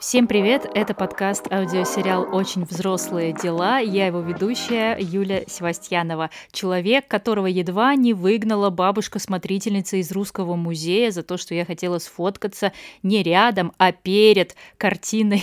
Всем привет! Это подкаст аудиосериал «Очень взрослые дела». Я его ведущая Юля Севастьянова. Человек, которого едва не выгнала бабушка-смотрительница из Русского музея за то, что я хотела сфоткаться не рядом, а перед картиной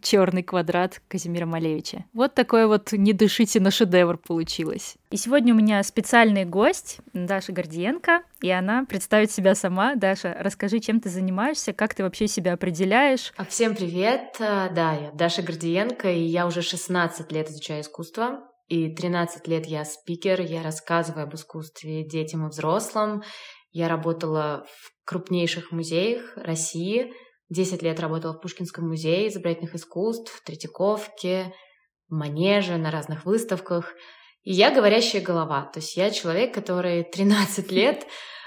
«Черный квадрат» Казимира Малевича. Вот такое вот «Не дышите на шедевр» получилось. И сегодня у меня специальный гость Даша Гордиенко, и она представит себя сама. Даша, расскажи, чем ты занимаешься, как ты вообще себя определяешь? А, всем привет! А, да, я Даша Гордиенко, и я уже 16 лет изучаю искусство. И 13 лет я спикер, я рассказываю об искусстве детям и взрослым. Я работала в крупнейших музеях России. 10 лет работала в Пушкинском музее изобразительных искусств, в Третьяковке, в Манеже, на разных выставках – и я говорящая голова, то есть я человек, который 13 лет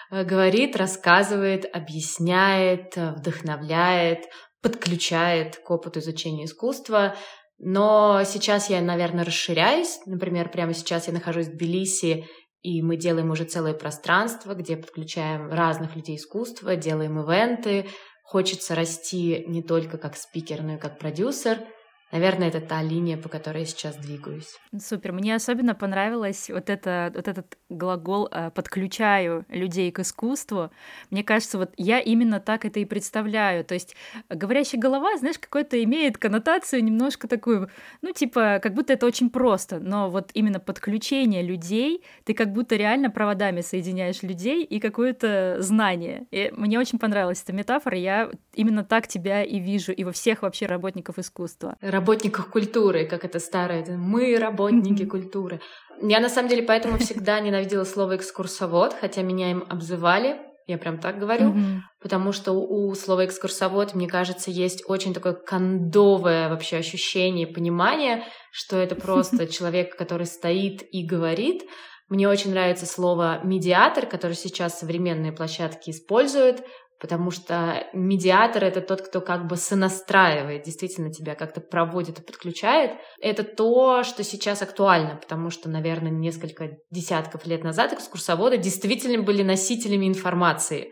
э, говорит, рассказывает, объясняет, э, вдохновляет, подключает к опыту изучения искусства. Но сейчас я, наверное, расширяюсь. Например, прямо сейчас я нахожусь в Тбилиси, и мы делаем уже целое пространство, где подключаем разных людей искусства, делаем ивенты. Хочется расти не только как спикер, но и как продюсер — Наверное, это та линия, по которой я сейчас двигаюсь. Супер. Мне особенно понравилось вот, это, вот этот глагол э, «подключаю людей к искусству». Мне кажется, вот я именно так это и представляю. То есть говорящая голова, знаешь, какой-то имеет коннотацию немножко такую, ну, типа, как будто это очень просто. Но вот именно подключение людей, ты как будто реально проводами соединяешь людей и какое-то знание. И мне очень понравилась эта метафора. Я именно так тебя и вижу, и во всех вообще работников искусства работниках культуры, как это старое, мы работники культуры. Я на самом деле поэтому всегда ненавидела слово экскурсовод, хотя меня им обзывали, я прям так говорю, потому что у, слова экскурсовод, мне кажется, есть очень такое кондовое вообще ощущение, понимание, что это просто человек, который стоит и говорит. Мне очень нравится слово медиатор, которое сейчас современные площадки используют, потому что медиатор — это тот, кто как бы сонастраивает, действительно тебя как-то проводит и подключает. Это то, что сейчас актуально, потому что, наверное, несколько десятков лет назад экскурсоводы действительно были носителями информации.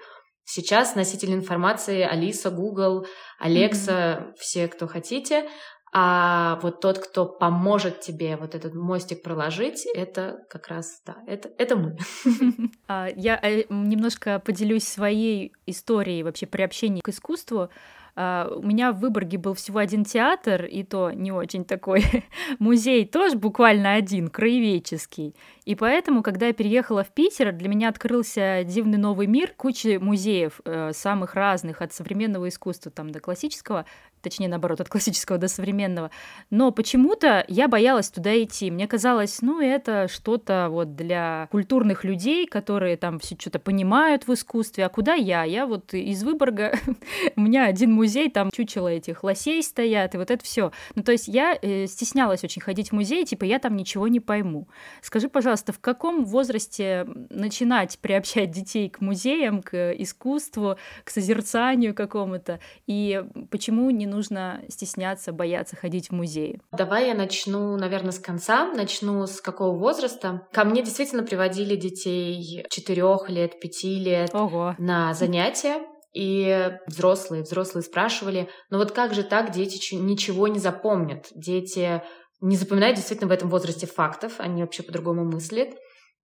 Сейчас носители информации Алиса, Google, Алекса, mm-hmm. все, кто хотите, а вот тот, кто поможет тебе вот этот мостик проложить, это как раз, да, это, это мы. А, я э, немножко поделюсь своей историей вообще приобщения к искусству. Uh, у меня в Выборге был всего один театр, и то не очень такой. Музей тоже буквально один, краеведческий. И поэтому, когда я переехала в Питер, для меня открылся дивный новый мир, куча музеев э, самых разных, от современного искусства там, до классического точнее, наоборот, от классического до современного. Но почему-то я боялась туда идти. Мне казалось, ну, это что-то вот для культурных людей, которые там все что-то понимают в искусстве. А куда я? Я вот из Выборга, у меня один музей, там чучело этих лосей стоят, и вот это все. Ну, то есть я э, стеснялась очень ходить в музей, типа, я там ничего не пойму. Скажи, пожалуйста, в каком возрасте начинать приобщать детей к музеям, к искусству, к созерцанию какому-то? И почему не нужно стесняться, бояться ходить в музеи? Давай я начну, наверное, с конца. Начну с какого возраста. Ко мне действительно приводили детей четырех лет, пяти лет Ого. на занятия. И взрослые, взрослые спрашивали, ну вот как же так, дети ничего не запомнят? Дети не запоминают действительно в этом возрасте фактов, они вообще по-другому мыслят.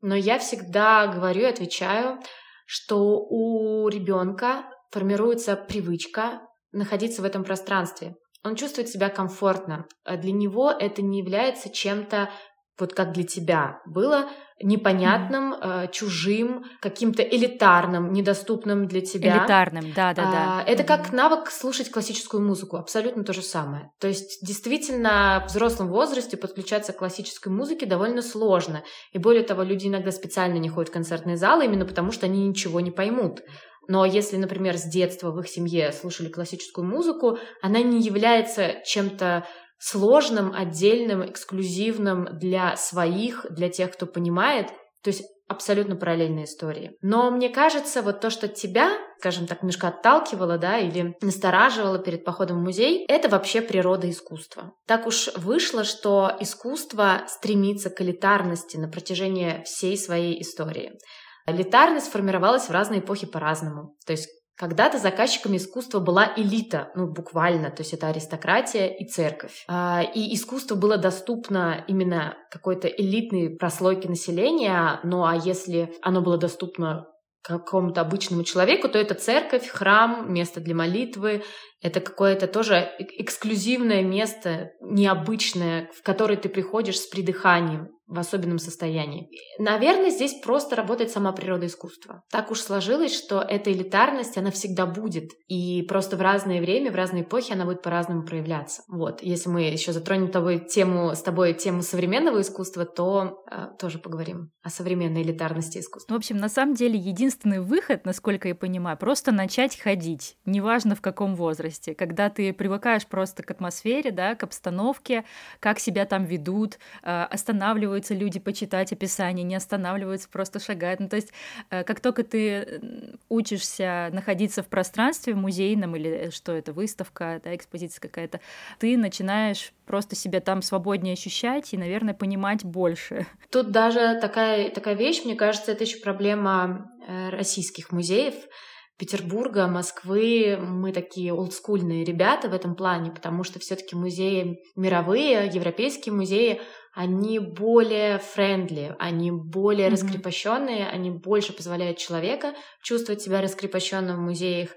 Но я всегда говорю и отвечаю, что у ребенка формируется привычка находиться в этом пространстве. Он чувствует себя комфортно. А для него это не является чем-то вот как для тебя было непонятным, mm-hmm. э, чужим, каким-то элитарным, недоступным для тебя. Элитарным, да, да, да. А, это mm-hmm. как навык слушать классическую музыку, абсолютно то же самое. То есть действительно в взрослом возрасте подключаться к классической музыке довольно сложно. И более того, люди иногда специально не ходят в концертные залы именно потому, что они ничего не поймут. Но если, например, с детства в их семье слушали классическую музыку, она не является чем-то сложным, отдельным, эксклюзивным для своих, для тех, кто понимает. То есть абсолютно параллельные истории. Но мне кажется, вот то, что тебя, скажем так, немножко отталкивало, да, или настораживало перед походом в музей, это вообще природа искусства. Так уж вышло, что искусство стремится к элитарности на протяжении всей своей истории. Элитарность формировалась в разные эпохи по-разному. То есть Когда-то заказчиками искусства была элита, ну буквально, то есть это аристократия и церковь. А, и искусство было доступно именно какой-то элитной прослойке населения, ну а если оно было доступно какому-то обычному человеку, то это церковь, храм, место для молитвы, это какое-то тоже эксклюзивное место, необычное, в которое ты приходишь с придыханием в особенном состоянии. Наверное, здесь просто работает сама природа искусства. Так уж сложилось, что эта элитарность, она всегда будет. И просто в разное время, в разные эпохи она будет по-разному проявляться. Вот. Если мы еще затронем тобой тему, с тобой тему современного искусства, то э, тоже поговорим о современной элитарности искусства. В общем, на самом деле, единственный выход, насколько я понимаю, просто начать ходить. Неважно в каком возрасте. Когда ты привыкаешь просто к атмосфере, да, к обстановке, как себя там ведут, э, останавливают останавливаются люди почитать описание, не останавливаются, просто шагают. Ну, то есть, э, как только ты учишься находиться в пространстве музейном или что это, выставка, да, экспозиция какая-то, ты начинаешь просто себя там свободнее ощущать и, наверное, понимать больше. Тут даже такая, такая вещь, мне кажется, это еще проблема э, российских музеев, Петербурга, Москвы, мы такие олдскульные ребята в этом плане, потому что все-таки музеи мировые, европейские музеи, они более френдли, они более mm-hmm. раскрепощенные, они больше позволяют человека чувствовать себя раскрепощенным в музеях.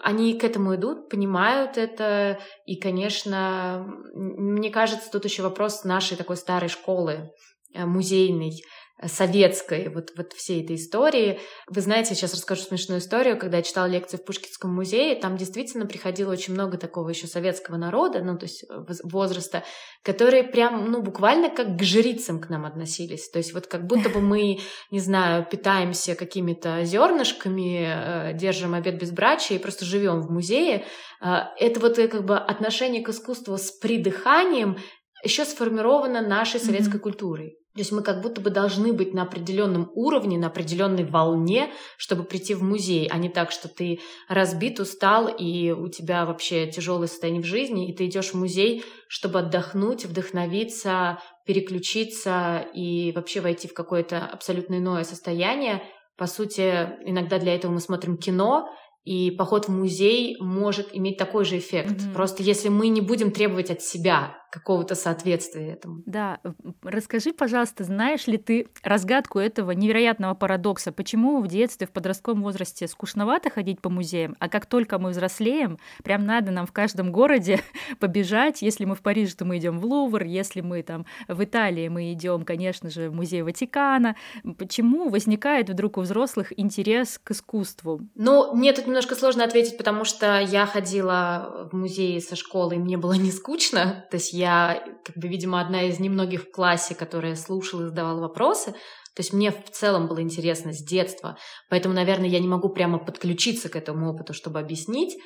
Они к этому идут, понимают это, и, конечно, мне кажется, тут еще вопрос нашей такой старой школы э, музейной, советской вот, вот всей этой истории. Вы знаете, сейчас расскажу смешную историю, когда я читала лекции в Пушкинском музее, там действительно приходило очень много такого еще советского народа, ну, то есть э, возраста, которые прям, ну, буквально как к жрицам к нам относились. То есть вот как будто бы мы, не знаю, питаемся какими-то зернышками, э, держим обед безбрачия и просто живем в музее. Э, это вот как бы отношение к искусству с придыханием еще сформировано нашей советской mm-hmm. культурой. То есть мы как будто бы должны быть на определенном уровне, на определенной волне, чтобы прийти в музей, а не так, что ты разбит, устал, и у тебя вообще тяжелое состояние в жизни, и ты идешь в музей, чтобы отдохнуть, вдохновиться, переключиться и вообще войти в какое-то абсолютно иное состояние. По сути, иногда для этого мы смотрим кино, и поход в музей может иметь такой же эффект. Mm-hmm. Просто если мы не будем требовать от себя какого-то соответствия этому. Да, расскажи, пожалуйста, знаешь ли ты разгадку этого невероятного парадокса? Почему в детстве, в подростковом возрасте скучновато ходить по музеям, а как только мы взрослеем, прям надо нам в каждом городе побежать. Если мы в Париже, то мы идем в Лувр, если мы там в Италии, мы идем, конечно же, в музей Ватикана. Почему возникает вдруг у взрослых интерес к искусству? Ну, мне тут немножко сложно ответить, потому что я ходила в музей со школы, и мне было не скучно. То есть я, как бы, видимо, одна из немногих в классе, которая слушала и задавала вопросы. То есть мне в целом было интересно с детства. Поэтому, наверное, я не могу прямо подключиться к этому опыту, чтобы объяснить.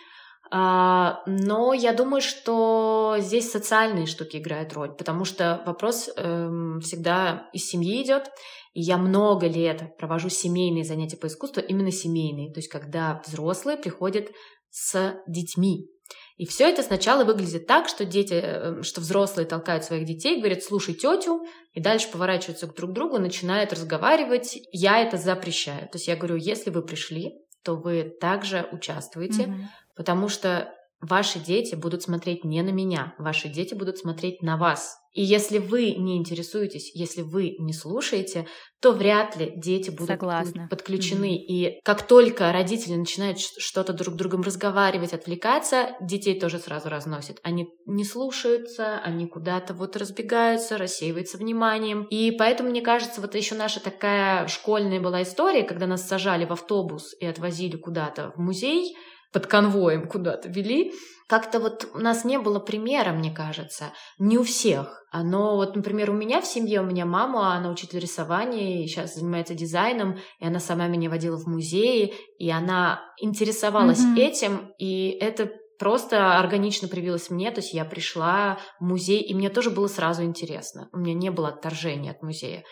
А, но я думаю, что здесь социальные штуки играют роль, потому что вопрос эм, всегда из семьи идет. И я много лет провожу семейные занятия по искусству, именно семейные. То есть когда взрослые приходят с детьми. И все это сначала выглядит так, что дети, э, что взрослые толкают своих детей, говорят, слушай тетю, и дальше поворачиваются к друг другу, начинают разговаривать. Я это запрещаю. То есть я говорю, если вы пришли, то вы также участвуете, mm-hmm. потому что ваши дети будут смотреть не на меня, ваши дети будут смотреть на вас. И если вы не интересуетесь, если вы не слушаете, то вряд ли дети будут Согласна. подключены. Mm-hmm. И как только родители начинают что-то друг с другом разговаривать, отвлекаться, детей тоже сразу разносят. Они не слушаются, они куда-то вот разбегаются, рассеиваются вниманием. И поэтому, мне кажется, вот еще наша такая школьная была история, когда нас сажали в автобус и отвозили куда-то в музей, под конвоем куда-то вели. Как-то вот у нас не было примера, мне кажется. Не у всех. Но вот, например, у меня в семье, у меня мама, она учитель рисования, и сейчас занимается дизайном, и она сама меня водила в музеи, и она интересовалась mm-hmm. этим, и это просто органично привилось мне, то есть я пришла в музей, и мне тоже было сразу интересно. У меня не было отторжения от музея.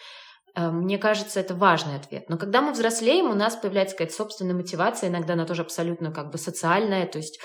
Э, мне кажется, это важный ответ. Но когда мы взрослеем, у нас появляется какая-то собственная мотивация, иногда она тоже абсолютно как бы социальная, то есть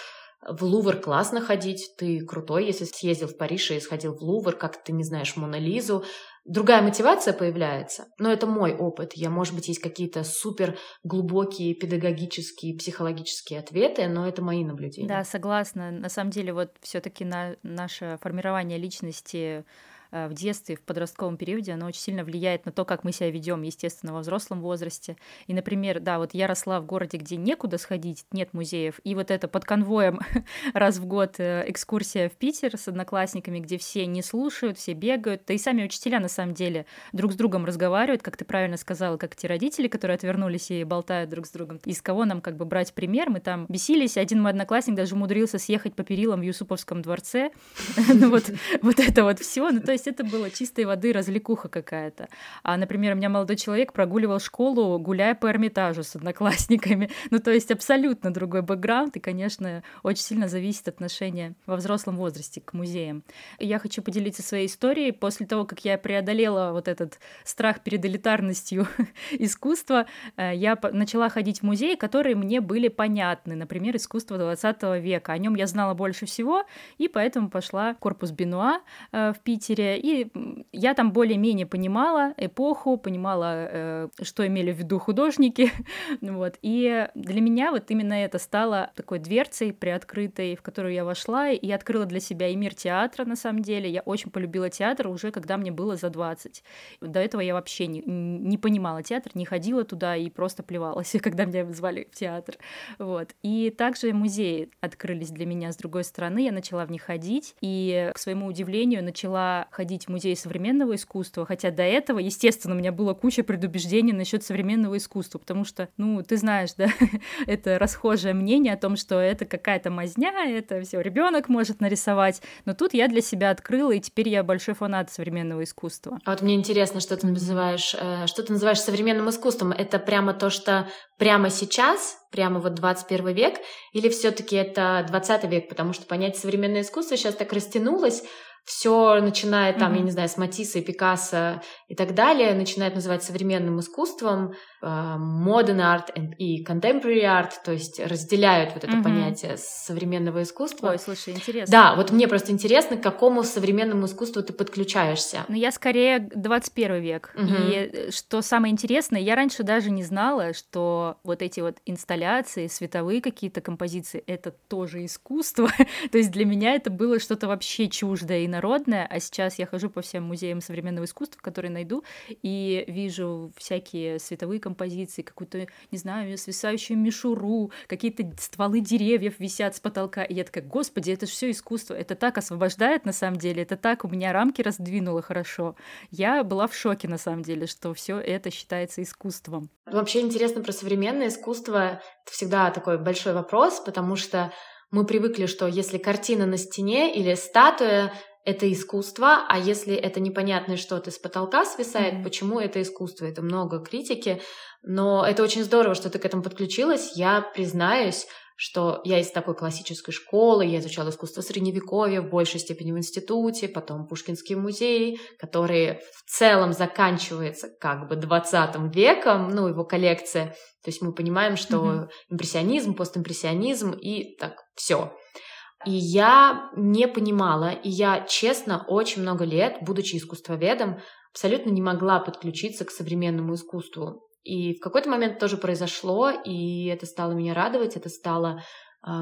в Лувр классно ходить, ты крутой, если съездил в Париж и сходил в Лувр, как ты не знаешь Мона Лизу. Другая мотивация появляется, но это мой опыт. Я, может быть, есть какие-то супер глубокие педагогические, психологические ответы, но это мои наблюдения. Да, согласна. На самом деле, вот все-таки на наше формирование личности Э, в детстве, в подростковом периоде, оно очень сильно влияет на то, как мы себя ведем, естественно, во взрослом возрасте. И, например, да, вот я росла в городе, где некуда сходить, нет музеев, и вот это под конвоем раз в год э, экскурсия в Питер с одноклассниками, где все не слушают, все бегают, да и сами учителя на самом деле друг с другом разговаривают, как ты правильно сказала, как те родители, которые отвернулись и болтают друг с другом. Из кого нам как бы брать пример? Мы там бесились, один мой одноклассник даже умудрился съехать по перилам в Юсуповском дворце. Ну вот это вот все. Ну то есть это было чистой воды развлекуха какая-то. А, например, у меня молодой человек прогуливал школу, гуляя по Эрмитажу с одноклассниками. Ну, то есть абсолютно другой бэкграунд, и, конечно, очень сильно зависит отношение во взрослом возрасте к музеям. Я хочу поделиться своей историей. После того, как я преодолела вот этот страх перед элитарностью искусства, э, я начала ходить в музеи, которые мне были понятны. Например, искусство 20 века. О нем я знала больше всего, и поэтому пошла в корпус Бенуа э, в Питере и я там более-менее понимала эпоху, понимала, э, что имели в виду художники, вот, и для меня вот именно это стало такой дверцей приоткрытой, в которую я вошла, и открыла для себя и мир театра, на самом деле, я очень полюбила театр уже, когда мне было за 20. До этого я вообще не, не понимала театр, не ходила туда и просто плевалась, когда меня звали в театр, вот. И также музеи открылись для меня с другой стороны, я начала в них ходить, и, к своему удивлению, начала ходить в музей современного искусства, хотя до этого, естественно, у меня было куча предубеждений насчет современного искусства, потому что, ну, ты знаешь, да, это расхожее мнение о том, что это какая-то мазня, это все ребенок может нарисовать, но тут я для себя открыла, и теперь я большой фанат современного искусства. А вот мне интересно, что ты называешь, э, что ты называешь современным искусством? Это прямо то, что прямо сейчас, прямо вот 21 век, или все-таки это 20 век, потому что понятие современное искусство сейчас так растянулось, все начинает там, mm-hmm. я не знаю, с Матисса и Пикассо и так далее, начинает называть современным искусством, э, modern art и contemporary art, то есть разделяют вот это mm-hmm. понятие современного искусства. Ой, слушай, интересно. Да, вот мне просто интересно, к какому современному искусству ты подключаешься. Ну, я скорее 21 век. Mm-hmm. И э, что самое интересное, я раньше даже не знала, что вот эти вот инсталляции, световые какие-то композиции, это тоже искусство. то есть для меня это было что-то вообще чуждое и народное, а сейчас я хожу по всем музеям современного искусства, которые найду, и вижу всякие световые композиции, какую-то, не знаю, свисающую мишуру, какие-то стволы деревьев висят с потолка, и я такая, господи, это все искусство, это так освобождает на самом деле, это так у меня рамки раздвинуло хорошо. Я была в шоке на самом деле, что все это считается искусством. Вообще интересно про современное искусство, это всегда такой большой вопрос, потому что мы привыкли, что если картина на стене или статуя, это искусство, а если это непонятное что-то с потолка свисает, mm-hmm. почему это искусство? Это много критики, но это очень здорово, что ты к этому подключилась. Я признаюсь, что я из такой классической школы, я изучала искусство средневековья в большей степени в институте, потом Пушкинский музей, который в целом заканчивается как бы 20 веком, ну, его коллекция. То есть мы понимаем, что mm-hmm. импрессионизм, постимпрессионизм и так все. И я не понимала, и я, честно, очень много лет, будучи искусствоведом, абсолютно не могла подключиться к современному искусству. И в какой-то момент тоже произошло, и это стало меня радовать, это стало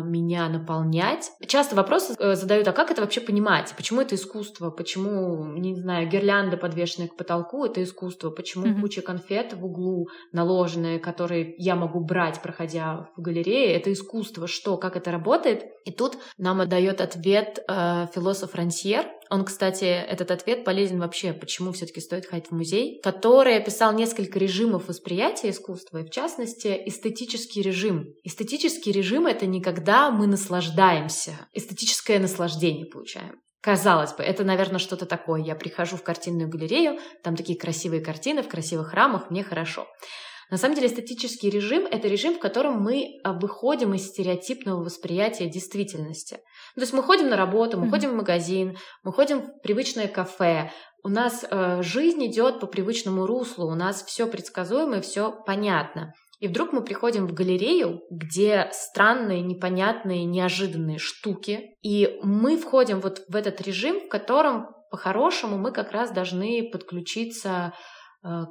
меня наполнять. Часто вопросы э, задают, а как это вообще понимать? Почему это искусство? Почему, не знаю, гирлянда, подвешенная к потолку, это искусство? Почему mm-hmm. куча конфет в углу наложенные, которые я могу брать, проходя в галерее, это искусство? Что? Как это работает? И тут нам отдает ответ э, философ Рансьер, он, кстати, этот ответ полезен вообще, почему все-таки стоит ходить в музей, который описал несколько режимов восприятия искусства, и в частности, эстетический режим. Эстетический режим — это не когда мы наслаждаемся, эстетическое наслаждение получаем. Казалось бы, это, наверное, что-то такое. Я прихожу в картинную галерею, там такие красивые картины в красивых рамах, мне хорошо. На самом деле эстетический режим – это режим, в котором мы а, выходим из стереотипного восприятия действительности. То есть мы ходим на работу, мы mm-hmm. ходим в магазин, мы ходим в привычное кафе, у нас э, жизнь идет по привычному руслу, у нас все предсказуемо и все понятно. И вдруг мы приходим в галерею, где странные, непонятные, неожиданные штуки, и мы входим вот в этот режим, в котором по-хорошему мы как раз должны подключиться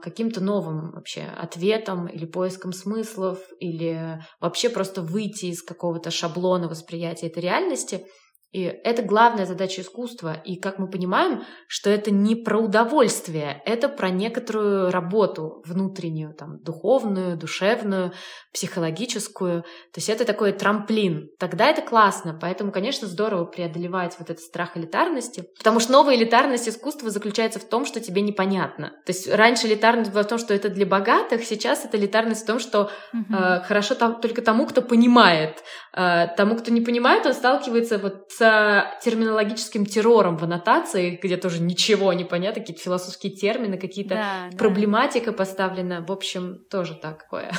каким-то новым вообще ответом или поиском смыслов, или вообще просто выйти из какого-то шаблона восприятия этой реальности — и это главная задача искусства. И как мы понимаем, что это не про удовольствие, это про некоторую работу внутреннюю, там, духовную, душевную, психологическую. То есть это такой трамплин. Тогда это классно. Поэтому, конечно, здорово преодолевать вот этот страх элитарности. Потому что новая элитарность искусства заключается в том, что тебе непонятно. То есть раньше элитарность была в том, что это для богатых, сейчас это элитарность в том, что угу. э, хорошо там, только тому, кто понимает. Э, тому, кто не понимает, он сталкивается вот с терминологическим террором в аннотации, где тоже ничего не понятно, какие-то философские термины, какие-то да, проблематика да. поставлена. В общем, тоже такое.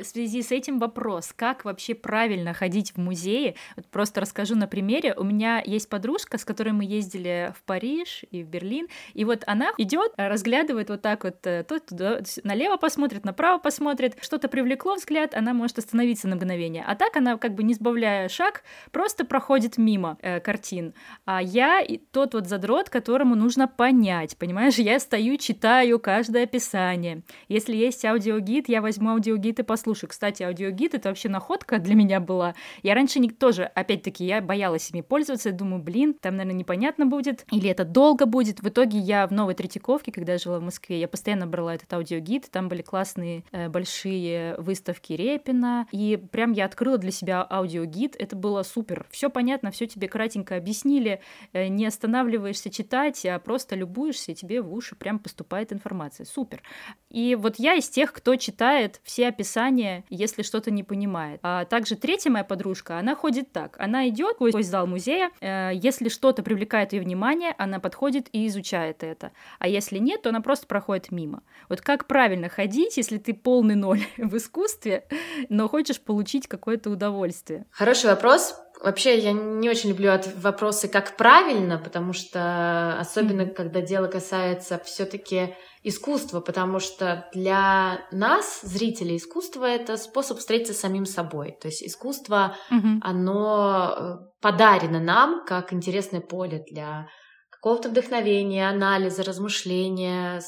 В связи с этим вопрос, как вообще правильно ходить в музеи? Вот просто расскажу на примере. У меня есть подружка, с которой мы ездили в Париж и в Берлин, и вот она идет, разглядывает вот так вот, э, то туда, налево посмотрит, направо посмотрит, что-то привлекло взгляд, она может остановиться на мгновение. А так она, как бы не сбавляя шаг, просто проходит мимо мимо э, картин. А я тот вот задрот, которому нужно понять, понимаешь? Я стою, читаю каждое описание. Если есть аудиогид, я возьму аудиогид и послушаю. Кстати, аудиогид — это вообще находка для меня была. Я раньше не, тоже, опять-таки, я боялась ими пользоваться, я думаю, блин, там, наверное, непонятно будет, или это долго будет. В итоге я в Новой Третьяковке, когда жила в Москве, я постоянно брала этот аудиогид, там были классные э, большие выставки Репина, и прям я открыла для себя аудиогид, это было супер. Все понятно, все тебе кратенько объяснили, э, не останавливаешься читать, а просто любуешься, и тебе в уши прям поступает информация. Супер. И вот я из тех, кто читает все описания, если что-то не понимает. А также третья моя подружка, она ходит так. Она идет сквозь зал музея, э, если что-то привлекает ее внимание, она подходит и изучает это. А если нет, то она просто проходит мимо. Вот как правильно ходить, если ты полный ноль в искусстве, но хочешь получить какое-то удовольствие? Хороший вопрос. Вообще, я не очень люблю вопросы, как правильно, потому что особенно, mm-hmm. когда дело касается все-таки искусства, потому что для нас, зрителей, искусство это способ встретиться с самим собой. То есть искусство, mm-hmm. оно э, подарено нам как интересное поле для какого-то вдохновения, анализа, размышления,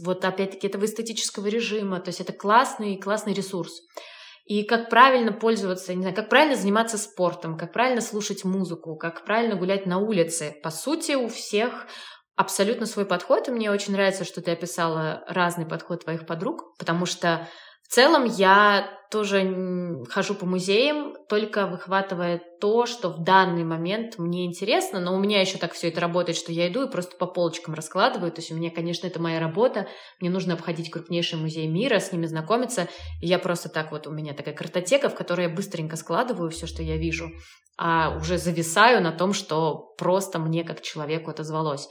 вот опять-таки этого эстетического режима. То есть это классный, классный ресурс и как правильно пользоваться, не знаю, как правильно заниматься спортом, как правильно слушать музыку, как правильно гулять на улице. По сути, у всех абсолютно свой подход, и мне очень нравится, что ты описала разный подход твоих подруг, потому что в целом я тоже хожу по музеям, только выхватывая то, что в данный момент мне интересно, но у меня еще так все это работает, что я иду и просто по полочкам раскладываю. То есть у меня, конечно, это моя работа, мне нужно обходить крупнейшие музеи мира, с ними знакомиться, и я просто так вот, у меня такая картотека, в которой я быстренько складываю все, что я вижу, а уже зависаю на том, что просто мне как человеку отозвалось.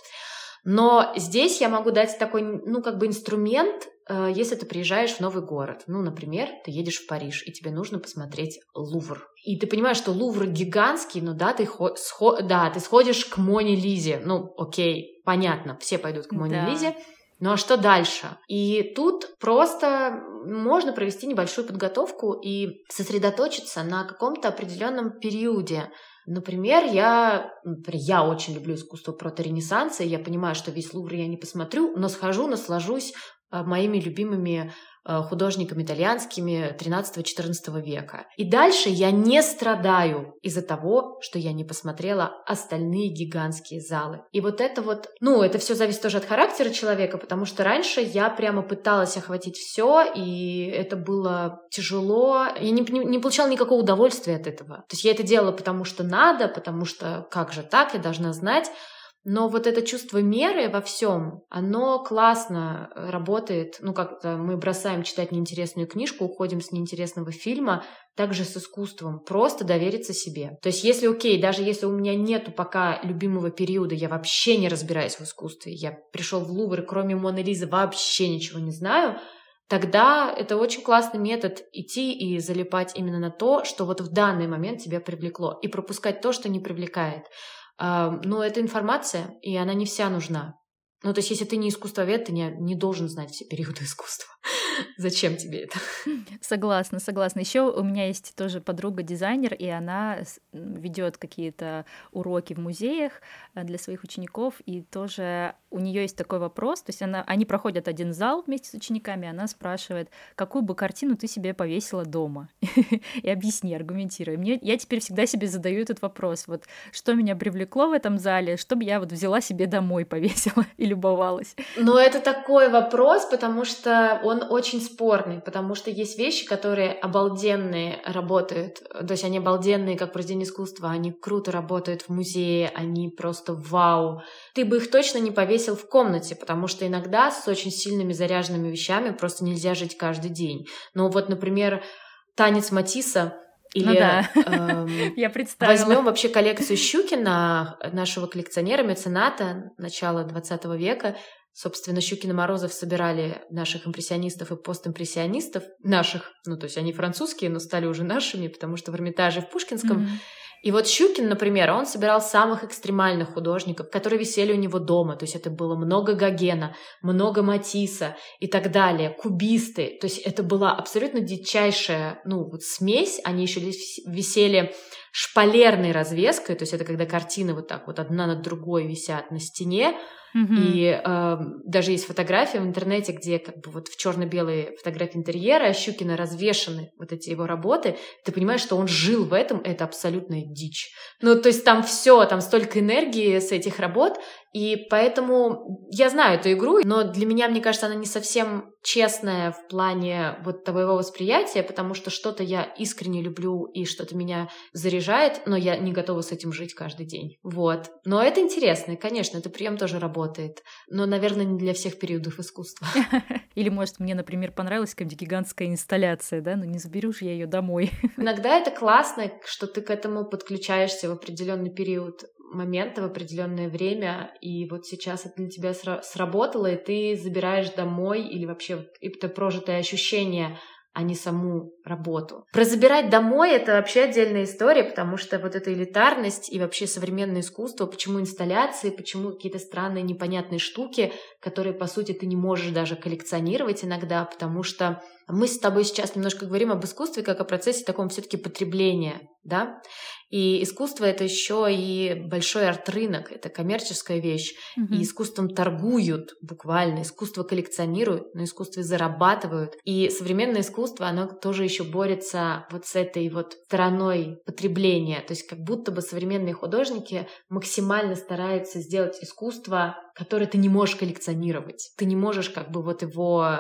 Но здесь я могу дать такой, ну, как бы инструмент, э, если ты приезжаешь в новый город. Ну, например, ты едешь в Париж, и тебе нужно посмотреть Лувр. И ты понимаешь, что Лувр гигантский, но да, ты, хо- схо- да, ты сходишь к Моне Лизе. Ну, окей, понятно, все пойдут к Моне да. Лизе. Ну а что дальше? И тут просто можно провести небольшую подготовку и сосредоточиться на каком-то определенном периоде. Например, я, например, я очень люблю искусство прото-ренессанса, и я понимаю, что весь Лувр я не посмотрю, но схожу, наслажусь а, моими любимыми художниками итальянскими 13-14 века. И дальше я не страдаю из-за того, что я не посмотрела остальные гигантские залы. И вот это вот, ну, это все зависит тоже от характера человека, потому что раньше я прямо пыталась охватить все, и это было тяжело. Я не, не, не получала никакого удовольствия от этого. То есть я это делала потому что надо, потому что как же так, я должна знать. Но вот это чувство меры во всем, оно классно э, работает. Ну, как-то мы бросаем читать неинтересную книжку, уходим с неинтересного фильма, также с искусством. Просто довериться себе. То есть, если окей, даже если у меня нету пока любимого периода, я вообще не разбираюсь в искусстве, я пришел в Лувр, и кроме Моны Лизы вообще ничего не знаю, тогда это очень классный метод идти и залипать именно на то, что вот в данный момент тебя привлекло, и пропускать то, что не привлекает. Но это информация, и она не вся нужна. Ну, то есть, если ты не искусствовед, ты не, не должен знать все периоды искусства. Зачем тебе это? Согласна, согласна. Еще у меня есть тоже подруга дизайнер, и она ведет какие-то уроки в музеях э, для своих учеников, и тоже у нее есть такой вопрос, то есть она, они проходят один зал вместе с учениками, она спрашивает, какую бы картину ты себе повесила дома? И объясни, аргументируй. Мне, я теперь всегда себе задаю этот вопрос, вот что меня привлекло в этом зале, чтобы я вот взяла себе домой, повесила любовалась. Ну, это такой вопрос, потому что он очень спорный, потому что есть вещи, которые обалденные работают, то есть они обалденные как произведение искусства, они круто работают в музее, они просто вау. Ты бы их точно не повесил в комнате, потому что иногда с очень сильными заряженными вещами просто нельзя жить каждый день. Но вот, например, танец Матисса или ну да. эм, я представила. Возьмем вообще коллекцию Щукина, нашего коллекционера, мецената начала 20 века. Собственно, Щукин и Морозов собирали наших импрессионистов и постимпрессионистов, наших, ну то есть они французские, но стали уже нашими, потому что в Эрмитаже в Пушкинском mm-hmm и вот Щукин, например, он собирал самых экстремальных художников, которые висели у него дома. То есть это было много Гогена, много Матисса и так далее, кубисты. То есть это была абсолютно дичайшая ну, вот смесь. Они еще висели шпалерной развеской, то есть это когда картины вот так вот одна над другой висят на стене, и э, даже есть фотография в интернете, где как бы вот в черно-белые фотографии интерьера Щукина развешаны вот эти его работы. Ты понимаешь, что он жил в этом, это абсолютная дичь. Ну, то есть там все, там столько энергии с этих работ, и поэтому я знаю эту игру, но для меня, мне кажется, она не совсем честная в плане вот твоего восприятия, потому что что-то я искренне люблю и что-то меня заряжает, но я не готова с этим жить каждый день. Вот. Но это интересно, и, конечно, это прием тоже работает, но, наверное, не для всех периодов искусства. Или, может, мне, например, понравилась какая-то гигантская инсталляция, да, но не заберу же я ее домой. Иногда это классно, что ты к этому подключаешься в определенный период момента в определенное время, и вот сейчас это для тебя сработало, и ты забираешь домой или вообще это прожитое ощущение а не саму работу. Про забирать домой это вообще отдельная история, потому что вот эта элитарность и вообще современное искусство, почему инсталляции, почему какие-то странные непонятные штуки, которые, по сути, ты не можешь даже коллекционировать иногда, потому что мы с тобой сейчас немножко говорим об искусстве как о процессе таком все-таки потребления, да, и искусство это еще и большой арт-рынок, это коммерческая вещь. Mm-hmm. И искусством торгуют буквально, искусство коллекционируют, но искусстве зарабатывают. И современное искусство, оно тоже еще борется вот с этой вот стороной потребления. То есть как будто бы современные художники максимально стараются сделать искусство, которое ты не можешь коллекционировать. Ты не можешь как бы вот его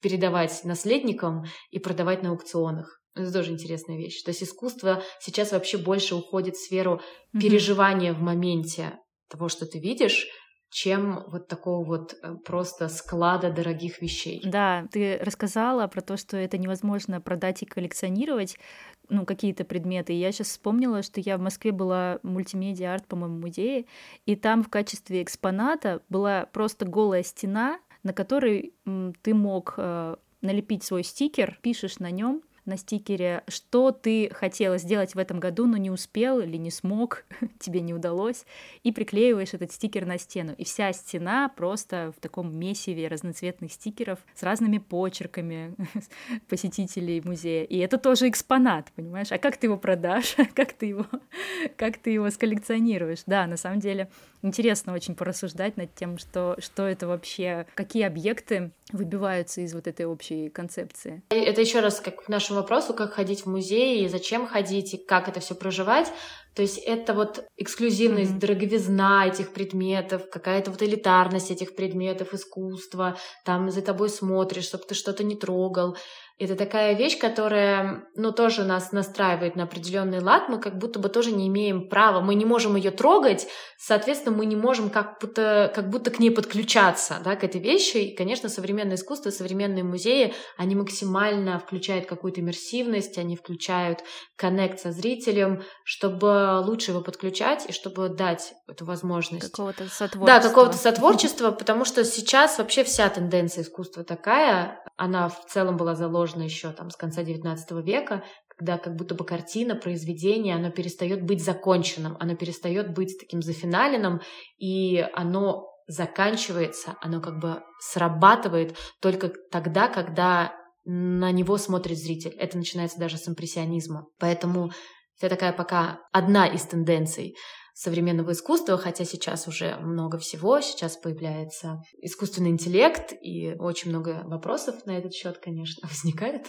передавать наследникам и продавать на аукционах. Это тоже интересная вещь. То есть искусство сейчас вообще больше уходит в сферу mm-hmm. переживания в моменте того, что ты видишь, чем вот такого вот э, просто склада дорогих вещей. Да, ты рассказала про то, что это невозможно продать и коллекционировать, ну, какие-то предметы. И я сейчас вспомнила, что я в Москве была мультимедиа-арт, по-моему, музее, и там в качестве экспоната была просто голая стена, на которой ты мог э, налепить свой стикер, пишешь на нем на стикере, что ты хотела сделать в этом году, но не успел или не смог, тебе не удалось, и приклеиваешь этот стикер на стену. И вся стена просто в таком месиве разноцветных стикеров с разными почерками посетителей музея. И это тоже экспонат, понимаешь? А как ты его продашь? как ты его, как ты его сколлекционируешь? Да, на самом деле интересно очень порассуждать над тем, что, что это вообще, какие объекты выбиваются из вот этой общей концепции. Это еще раз как к нашему вопросу, как ходить в музей, и зачем ходить, и как это все проживать. То есть это вот эксклюзивность, mm-hmm. дороговизна этих предметов, какая-то вот элитарность этих предметов, искусства, там за тобой смотришь, чтобы ты что-то не трогал. Это такая вещь, которая, ну, тоже нас настраивает на определенный лад. Мы как будто бы тоже не имеем права, мы не можем ее трогать, соответственно, мы не можем как будто, как будто к ней подключаться, да, к этой вещи. И, конечно, современное искусство, современные музеи, они максимально включают какую-то иммерсивность, они включают коннект со зрителем, чтобы лучше его подключать и чтобы дать эту возможность. Какого-то сотворчества. Да, какого-то сотворчества, потому что сейчас вообще вся тенденция искусства такая, она в целом была заложена еще там с конца XIX века, когда как будто бы картина, произведение, оно перестает быть законченным, оно перестает быть таким зафиналенным, и оно заканчивается, оно как бы срабатывает только тогда, когда на него смотрит зритель. Это начинается даже с импрессионизма. Поэтому это такая пока одна из тенденций современного искусства, хотя сейчас уже много всего, сейчас появляется искусственный интеллект, и очень много вопросов на этот счет, конечно, возникает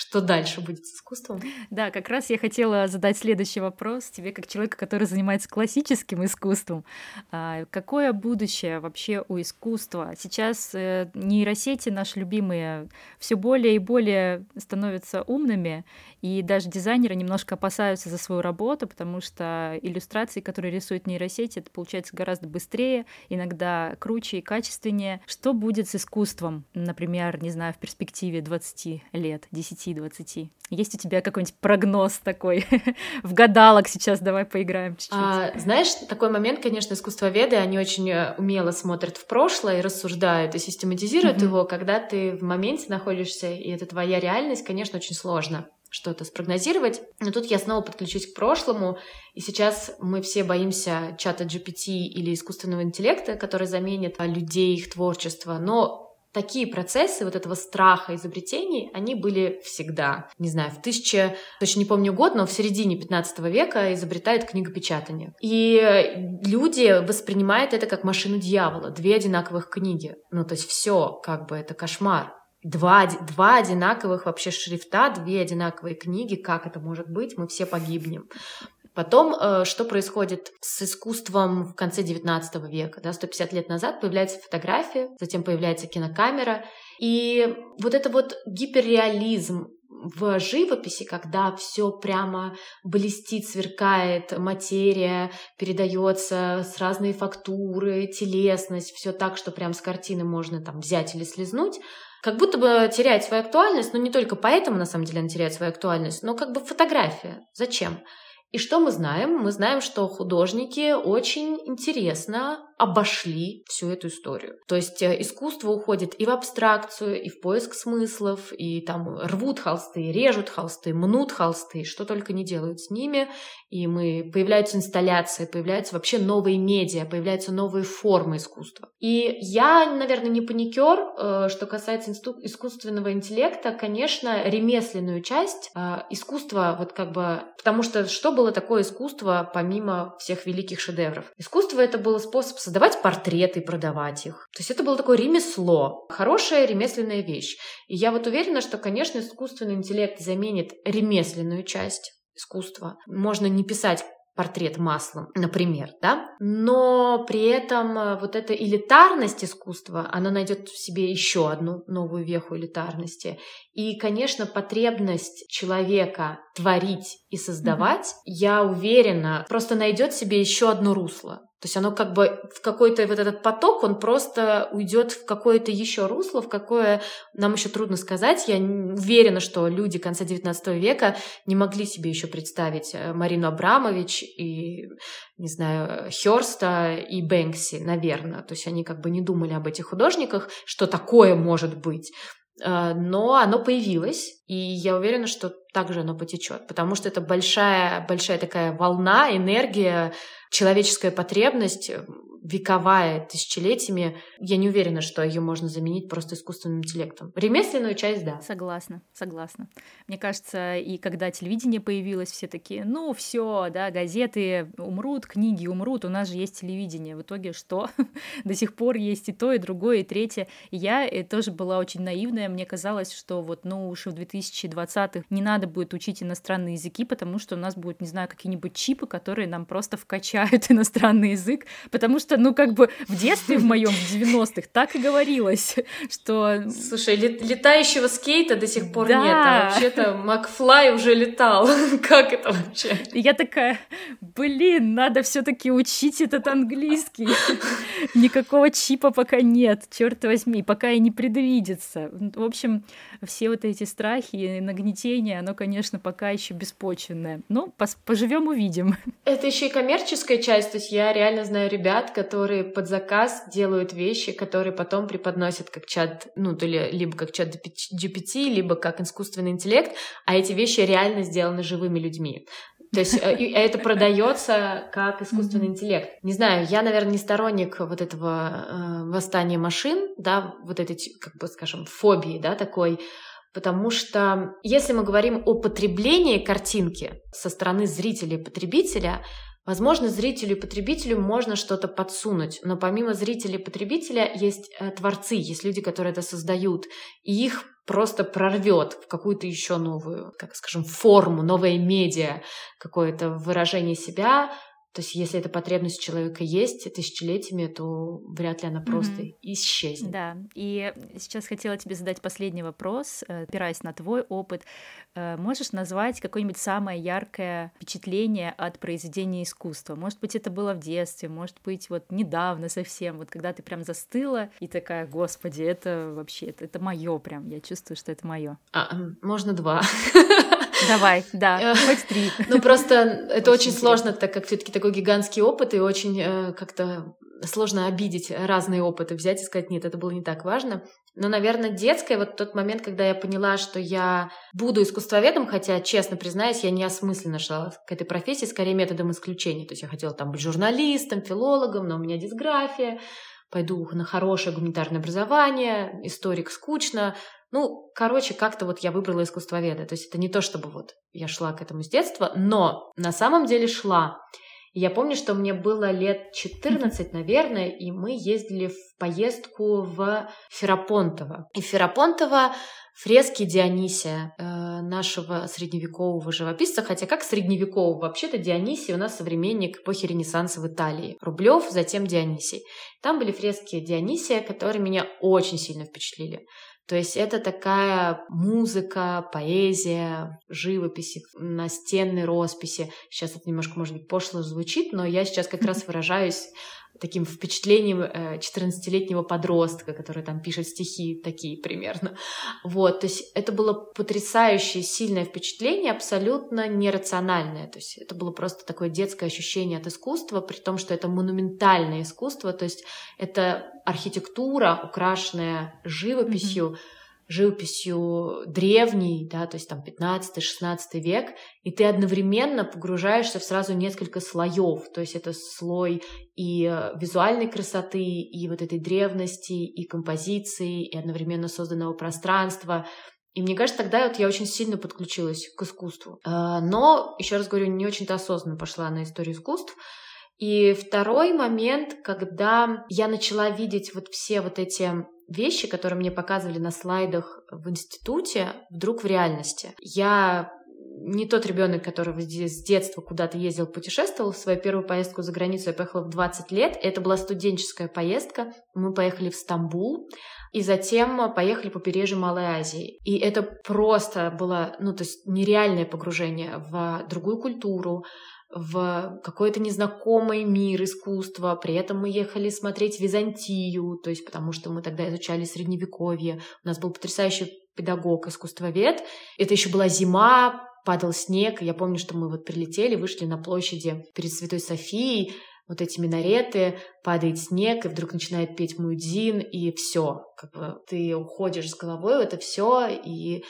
что дальше будет с искусством? Да, как раз я хотела задать следующий вопрос тебе, как человека, который занимается классическим искусством. А, какое будущее вообще у искусства? Сейчас э, нейросети наши любимые все более и более становятся умными, и даже дизайнеры немножко опасаются за свою работу, потому что иллюстрации, которые рисуют нейросети, это получается гораздо быстрее, иногда круче и качественнее. Что будет с искусством, например, не знаю, в перспективе 20 лет, 10-20? Есть у тебя какой-нибудь прогноз такой? в гадалок сейчас давай поиграем чуть-чуть. А, знаешь, такой момент, конечно, искусствоведы, они очень э, умело смотрят в прошлое и рассуждают, и систематизируют mm-hmm. его, когда ты в моменте находишься, и это твоя реальность, конечно, очень сложно что-то спрогнозировать. Но тут я снова подключусь к прошлому, и сейчас мы все боимся чата GPT или искусственного интеллекта, который заменит людей, их творчество. Но такие процессы вот этого страха изобретений, они были всегда. Не знаю, в тысяче, точно не помню год, но в середине 15 века изобретают книгопечатание. И люди воспринимают это как машину дьявола, две одинаковых книги. Ну, то есть все, как бы это кошмар два, два одинаковых вообще шрифта, две одинаковые книги, как это может быть, мы все погибнем. Потом, э, что происходит с искусством в конце XIX века? Да, 150 лет назад появляется фотография, затем появляется кинокамера. И вот это вот гиперреализм в живописи, когда все прямо блестит, сверкает, материя передается с разной фактуры, телесность, все так, что прям с картины можно там взять или слезнуть, как будто бы теряет свою актуальность, но не только поэтому, на самом деле, она теряет свою актуальность, но как бы фотография. Зачем? И что мы знаем? Мы знаем, что художники очень интересно обошли всю эту историю. То есть э, искусство уходит и в абстракцию, и в поиск смыслов, и там рвут холсты, режут холсты, мнут холсты, что только не делают с ними. И мы появляются инсталляции, появляются вообще новые медиа, появляются новые формы искусства. И я, наверное, не паникер, э, что касается искусственного интеллекта, конечно, ремесленную часть э, искусства, вот как бы, потому что что было такое искусство помимо всех великих шедевров? Искусство это был способ создавать портреты и продавать их. То есть это было такое ремесло, хорошая ремесленная вещь. И я вот уверена, что, конечно, искусственный интеллект заменит ремесленную часть искусства. Можно не писать портрет маслом, например, да, но при этом э, вот эта элитарность искусства, она найдет в себе еще одну новую веху элитарности. И, конечно, потребность человека творить и создавать, mm-hmm. я уверена, просто найдет себе еще одно русло. То есть оно как бы в какой-то вот этот поток, он просто уйдет в какое-то еще русло, в какое нам еще трудно сказать. Я уверена, что люди конца XIX века не могли себе еще представить э, Марину Абрамович и, не знаю, Хёрста и Бэнкси, наверное. То есть они как бы не думали об этих художниках, что такое может быть. Э, но оно появилось, и я уверена, что также оно потечет, потому что это большая, большая такая волна, энергия, человеческая потребность вековая, тысячелетиями, я не уверена, что ее можно заменить просто искусственным интеллектом. Ремесленную часть, да. Согласна, согласна. Мне кажется, и когда телевидение появилось, все такие, ну все, да, газеты умрут, книги умрут, у нас же есть телевидение. В итоге что? До сих пор есть и то, и другое, и третье. Я э, тоже была очень наивная, мне казалось, что вот, ну уж в 2020-х не надо будет учить иностранные языки, потому что у нас будут, не знаю, какие-нибудь чипы, которые нам просто вкачают иностранный язык, потому что что, ну, как бы в детстве в моем, в 90-х, так и говорилось, что... Слушай, летающего скейта до сих пор да. нет, а вообще-то Макфлай уже летал. как это вообще? Я такая, блин, надо все таки учить этот английский. Никакого чипа пока нет, черт возьми, пока и не предвидится. В общем, все вот эти страхи и нагнетения, оно, конечно, пока еще беспочвенное. Но поживем увидим. Это еще и коммерческая часть, то есть я реально знаю ребят, которые под заказ делают вещи, которые потом преподносят как чат, ну, то ли либо как чат GPT, либо как искусственный интеллект, а эти вещи реально сделаны живыми людьми. То есть э, это продается как искусственный интеллект. Не знаю, я, наверное, не сторонник вот этого э, восстания машин, да, вот этой, как бы, скажем, фобии, да, такой. Потому что если мы говорим о потреблении картинки со стороны зрителя и потребителя, Возможно, зрителю и потребителю можно что-то подсунуть, но помимо зрителя и потребителя есть э, творцы, есть люди, которые это создают, и их просто прорвет в какую-то еще новую, как скажем, форму, новое медиа, какое-то выражение себя, то есть, если эта потребность человека есть тысячелетиями, то вряд ли она просто mm-hmm. исчезнет. Да. И сейчас хотела тебе задать последний вопрос, э, опираясь на твой опыт. Э, можешь назвать какое-нибудь самое яркое впечатление от произведения искусства? Может быть, это было в детстве, может быть, вот недавно совсем, вот когда ты прям застыла и такая, господи, это вообще, это, это мое прям, я чувствую, что это мое. А, можно два. Давай, да, хоть три. Ну просто это очень сложно, так как все-таки такой гигантский опыт, и очень э, как-то сложно обидеть разные опыты, взять и сказать, нет, это было не так важно. Но, наверное, детское, вот тот момент, когда я поняла, что я буду искусствоведом, хотя, честно признаюсь, я неосмысленно шла к этой профессии, скорее методом исключения. То есть я хотела там быть журналистом, филологом, но у меня дисграфия, пойду на хорошее гуманитарное образование, историк скучно, ну, короче, как-то вот я выбрала искусствоведа. То есть это не то, чтобы вот я шла к этому с детства, но на самом деле шла. я помню, что мне было лет 14, наверное, и мы ездили в поездку в Ферапонтово. И Ферапонтово фрески Дионисия, э, нашего средневекового живописца, хотя как средневекового? Вообще-то Дионисий у нас современник эпохи Ренессанса в Италии. Рублев, затем Дионисий. Там были фрески Дионисия, которые меня очень сильно впечатлили. То есть это такая музыка, поэзия, живописи, настенной росписи. Сейчас это немножко, может быть, пошло звучит, но я сейчас как раз выражаюсь таким впечатлением 14-летнего э, подростка, который там пишет стихи такие примерно. Вот, то есть это было потрясающее, сильное впечатление, абсолютно нерациональное. То есть это было просто такое детское ощущение от искусства, при том, что это монументальное искусство, то есть это архитектура, украшенная живописью, mm-hmm живописью древней, да, то есть там 15-16 век, и ты одновременно погружаешься в сразу несколько слоев, то есть это слой и э, визуальной красоты, и вот этой древности, и композиции, и одновременно созданного пространства, и мне кажется, тогда вот я очень сильно подключилась к искусству. А, но, еще раз говорю, не очень-то осознанно пошла на историю искусств. И второй момент, когда я начала видеть вот все вот эти вещи, которые мне показывали на слайдах в институте, вдруг в реальности. Я не тот ребенок, который с детства куда-то ездил, путешествовал. В свою первую поездку за границу я поехала в 20 лет. Это была студенческая поездка. Мы поехали в Стамбул. И затем поехали по побережью Малой Азии. И это просто было, ну, то есть нереальное погружение в другую культуру, в какой-то незнакомый мир искусства. При этом мы ехали смотреть Византию, то есть потому что мы тогда изучали Средневековье. У нас был потрясающий педагог, искусствовед. Это еще была зима, падал снег. Я помню, что мы вот прилетели, вышли на площади перед Святой Софией, вот эти минареты, падает снег, и вдруг начинает петь Мудзин, и все, как бы ты уходишь с головой в это все, и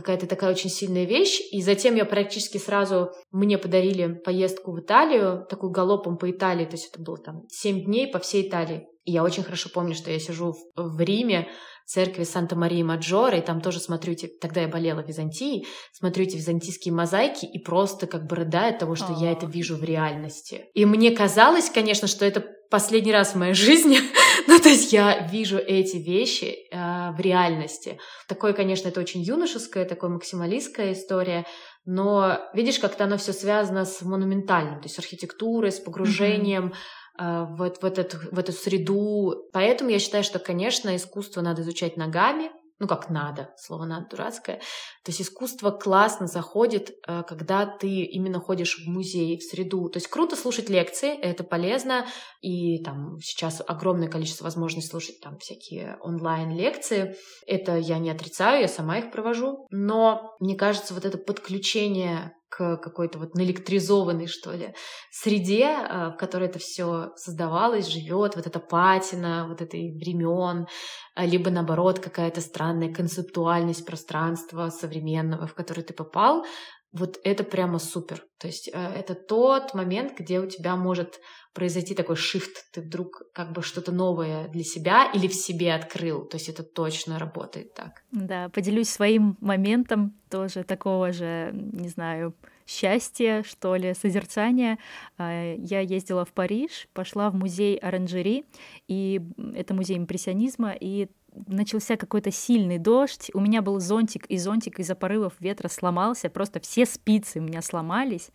какая-то такая очень сильная вещь. И затем я практически сразу, мне подарили поездку в Италию, такую галопом по Италии, то есть это было там 7 дней по всей Италии. И я очень хорошо помню, что я сижу в, в Риме, церкви Санта-Марии Маджоре, и там тоже смотрю эти, тогда я болела Византией, смотрю эти византийские мозаики и просто как бы рыдаю от того, что я это вижу в реальности. И мне казалось, конечно, что это последний раз в моей жизни, то есть я вижу эти вещи э, в реальности. Такое, конечно, это очень юношеская, такое максималистская история, но видишь, как-то оно все связано с монументальным, то есть с архитектурой, с погружением mm-hmm. э, в, в, этот, в эту среду. Поэтому я считаю, что, конечно, искусство надо изучать ногами, ну как надо, слово надо дурацкое. То есть искусство классно заходит, э, когда ты именно ходишь в музей, в среду. То есть круто слушать лекции, это полезно, и там сейчас огромное количество возможностей слушать там всякие онлайн-лекции. Это я не отрицаю, я сама их провожу. Но мне кажется, вот это подключение к какой-то вот наэлектризованной, что ли, среде, а, в которой это все создавалось, живет, вот эта патина, вот этой времен, а, либо наоборот какая-то странная концептуальность пространства современного, в которое ты попал, вот это прямо супер. То есть э, это тот момент, где у тебя может произойти такой шифт, ты вдруг как бы что-то новое для себя или в себе открыл. То есть это точно работает так. Да, поделюсь своим моментом тоже такого же, не знаю, счастья, что ли, созерцания. А, я ездила в Париж, пошла в музей оранжери, и это музей импрессионизма, и начался какой-то сильный дождь, у меня был зонтик, и зонтик из-за порывов ветра сломался, просто все спицы у меня сломались,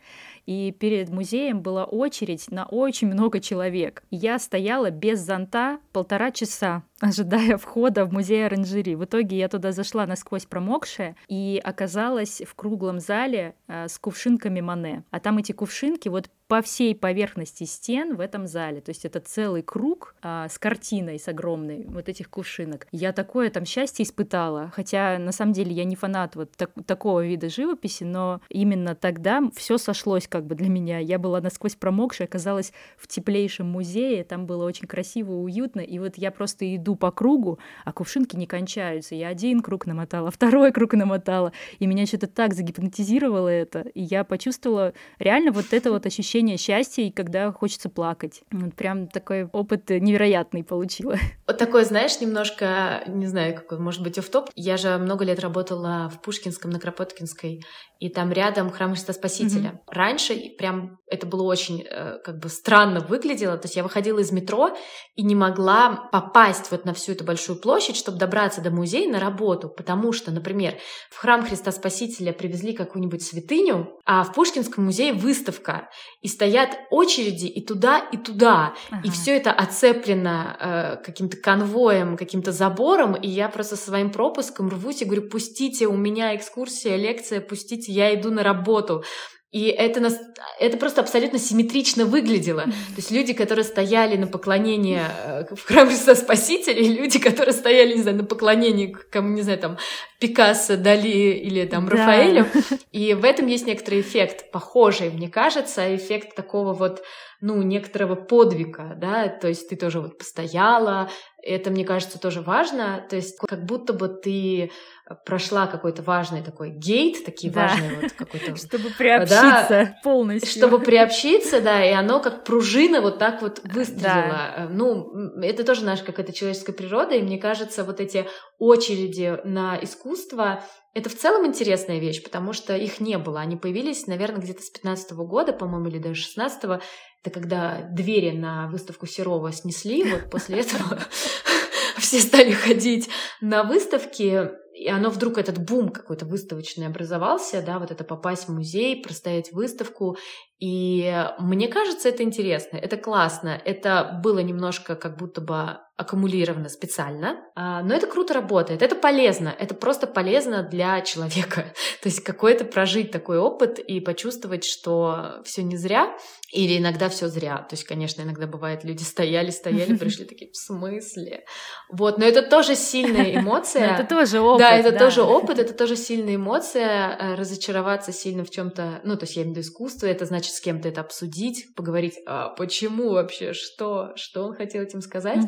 и перед музеем была очередь на очень много человек. Я стояла без зонта полтора часа, ожидая входа в музей оранжери. В итоге я туда зашла насквозь промокшая и оказалась в круглом зале э, с кувшинками Мане. А там эти кувшинки вот по всей поверхности стен в этом зале. То есть это целый круг а, с картиной, с огромной вот этих кувшинок. Я такое там счастье испытала, хотя на самом деле я не фанат вот так, такого вида живописи, но именно тогда все сошлось как бы для меня. Я была насквозь промокшая, оказалась в теплейшем музее, там было очень красиво, уютно, и вот я просто иду по кругу, а кувшинки не кончаются. Я один круг намотала, второй круг намотала, и меня что-то так загипнотизировало это, и я почувствовала реально вот это вот ощущение ощущение счастья, и когда хочется плакать. Вот прям такой опыт невероятный получила. Вот такой, знаешь, немножко, не знаю, какой, может быть, оф-топ. Я же много лет работала в Пушкинском, на Кропоткинской, и там рядом храм Христа Спасителя. Mm-hmm. Раньше прям это было очень э, как бы странно выглядело, то есть я выходила из метро и не могла попасть вот на всю эту большую площадь, чтобы добраться до музея на работу, потому что, например, в храм Христа Спасителя привезли какую-нибудь святыню, а в Пушкинском музее выставка, и стоят очереди и туда, и туда. Ага. И все это оцеплено э, каким-то конвоем, каким-то забором, и я просто своим пропуском рвусь и говорю, пустите, у меня экскурсия, лекция, пустите, я иду на работу. И это, нас, это просто абсолютно симметрично выглядело. То есть люди, которые стояли на поклонении э, в храме Христа Спасителя, и люди, которые стояли, не знаю, на поклонении, кому, не знаю, там, Пикассо, Дали или там да. Рафаэлю. И в этом есть некоторый эффект, похожий, мне кажется, эффект такого вот ну, некоторого подвига, да, то есть ты тоже вот постояла, это, мне кажется, тоже важно, то есть как будто бы ты прошла какой-то важный такой гейт, такие да. важные вот какой-то... Чтобы приобщиться да, полностью. Чтобы приобщиться, да, и оно как пружина вот так вот выстрелило. Да. Ну, это тоже наша какая-то человеческая природа, и мне кажется, вот эти очереди на искусство, это в целом интересная вещь, потому что их не было. Они появились, наверное, где-то с 15 -го года, по-моему, или даже 16 -го. Это когда двери на выставку Серова снесли, вот после этого все стали ходить на выставки, и оно вдруг этот бум какой-то выставочный образовался, да, вот это попасть в музей, простоять выставку, и мне кажется, это интересно, это классно, это было немножко как будто бы аккумулировано специально, а, но это круто работает, это полезно, это просто полезно для человека. То есть какой-то прожить такой опыт и почувствовать, что все не зря, или иногда все зря. То есть, конечно, иногда бывает, люди стояли, стояли, пришли такие, в смысле? Вот, но это тоже сильная эмоция. Это тоже опыт. Да, это тоже опыт, это тоже сильная эмоция, э, разочароваться сильно в чем-то, ну, то есть я имею в виду искусство, это значит с кем-то это обсудить, поговорить, а почему вообще, что, что он хотел этим сказать.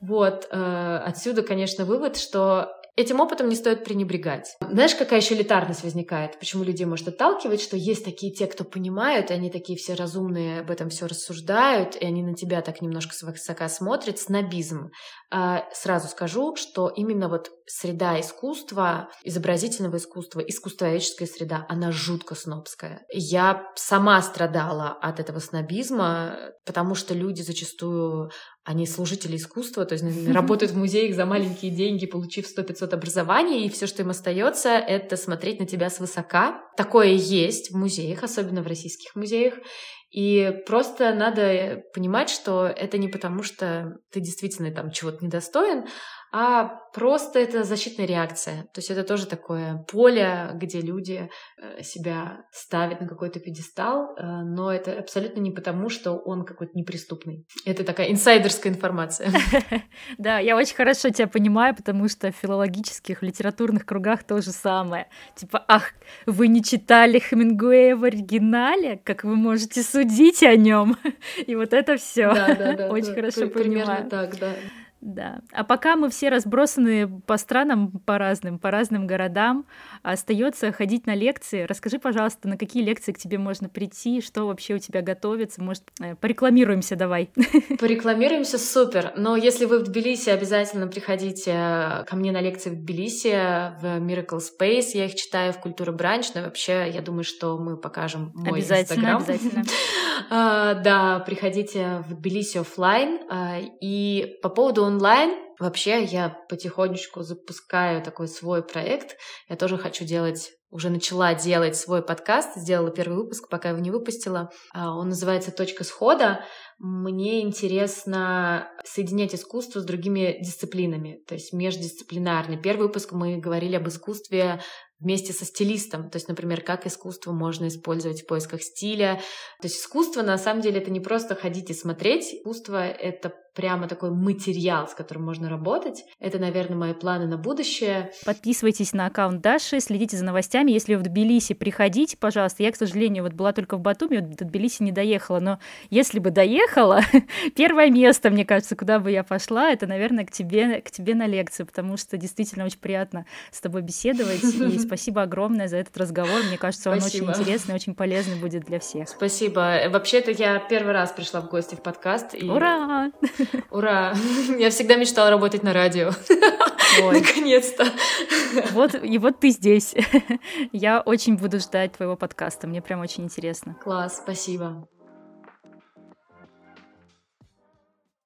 Вот, э, отсюда, конечно, вывод, что Этим опытом не стоит пренебрегать. Знаешь, какая еще элитарность возникает? Почему людей может отталкивать, что есть такие те, кто понимают, и они такие все разумные, об этом все рассуждают, и они на тебя так немножко свысока смотрят, снобизм. А, сразу скажу, что именно вот среда искусства, изобразительного искусства, искусствоведческая среда, она жутко снобская. Я сама страдала от этого снобизма, потому что люди зачастую они служители искусства, то есть работают в музеях за маленькие деньги, получив 100-500 образований, и все, что им остается, это смотреть на тебя свысока. Такое есть в музеях, особенно в российских музеях. И просто надо понимать, что это не потому, что ты действительно там чего-то недостоин, а просто это защитная реакция. То есть это тоже такое поле, где люди э, себя ставят на какой-то пьедестал, э, но это абсолютно не потому, что он какой-то неприступный. Это такая инсайдерская информация. Да, я очень хорошо тебя понимаю, потому что в филологических, литературных кругах то же самое. Типа, ах, вы не читали Хемингуэя в оригинале? Как вы можете судить о нем? И вот это все. Да, да, да. Очень хорошо понимаю. Примерно так, да. Да. А пока мы все разбросаны по странам, по разным, по разным городам, остается ходить на лекции. Расскажи, пожалуйста, на какие лекции к тебе можно прийти, что вообще у тебя готовится? Может, э, порекламируемся давай. Порекламируемся, супер. Но если вы в Тбилиси, обязательно приходите э, ко мне на лекции в Тбилиси, в Miracle Space. Я их читаю в Культура Бранч, но вообще я думаю, что мы покажем мой Обязательно, Instagram. обязательно. А, да, приходите в Тбилиси офлайн. И по поводу онлайн, вообще я потихонечку запускаю такой свой проект. Я тоже хочу делать уже начала делать свой подкаст, сделала первый выпуск, пока его не выпустила. А, он называется «Точка схода». Мне интересно соединять искусство с другими дисциплинами, то есть междисциплинарно. Первый выпуск мы говорили об искусстве вместе со стилистом. То есть, например, как искусство можно использовать в поисках стиля. То есть искусство, на самом деле, это не просто ходить и смотреть. Искусство — это прямо такой материал, с которым можно работать. Это, наверное, мои планы на будущее. Подписывайтесь на аккаунт Даши, следите за новостями. Если вы в Тбилиси, приходите, пожалуйста. Я, к сожалению, вот была только в Батуми, вот до Тбилиси не доехала, но если бы доехала, первое место, мне кажется, куда бы я пошла, это, наверное, к тебе, к тебе на лекцию, потому что действительно очень приятно с тобой беседовать. И спасибо огромное за этот разговор. Мне кажется, он спасибо. очень интересный, очень полезный будет для всех. Спасибо. Вообще-то я первый раз пришла в гости в подкаст. И... Ура! Ура! Я всегда мечтала работать на радио. Наконец-то. Вот, и вот ты здесь. Я очень буду ждать твоего подкаста. Мне прям очень интересно. Класс, спасибо.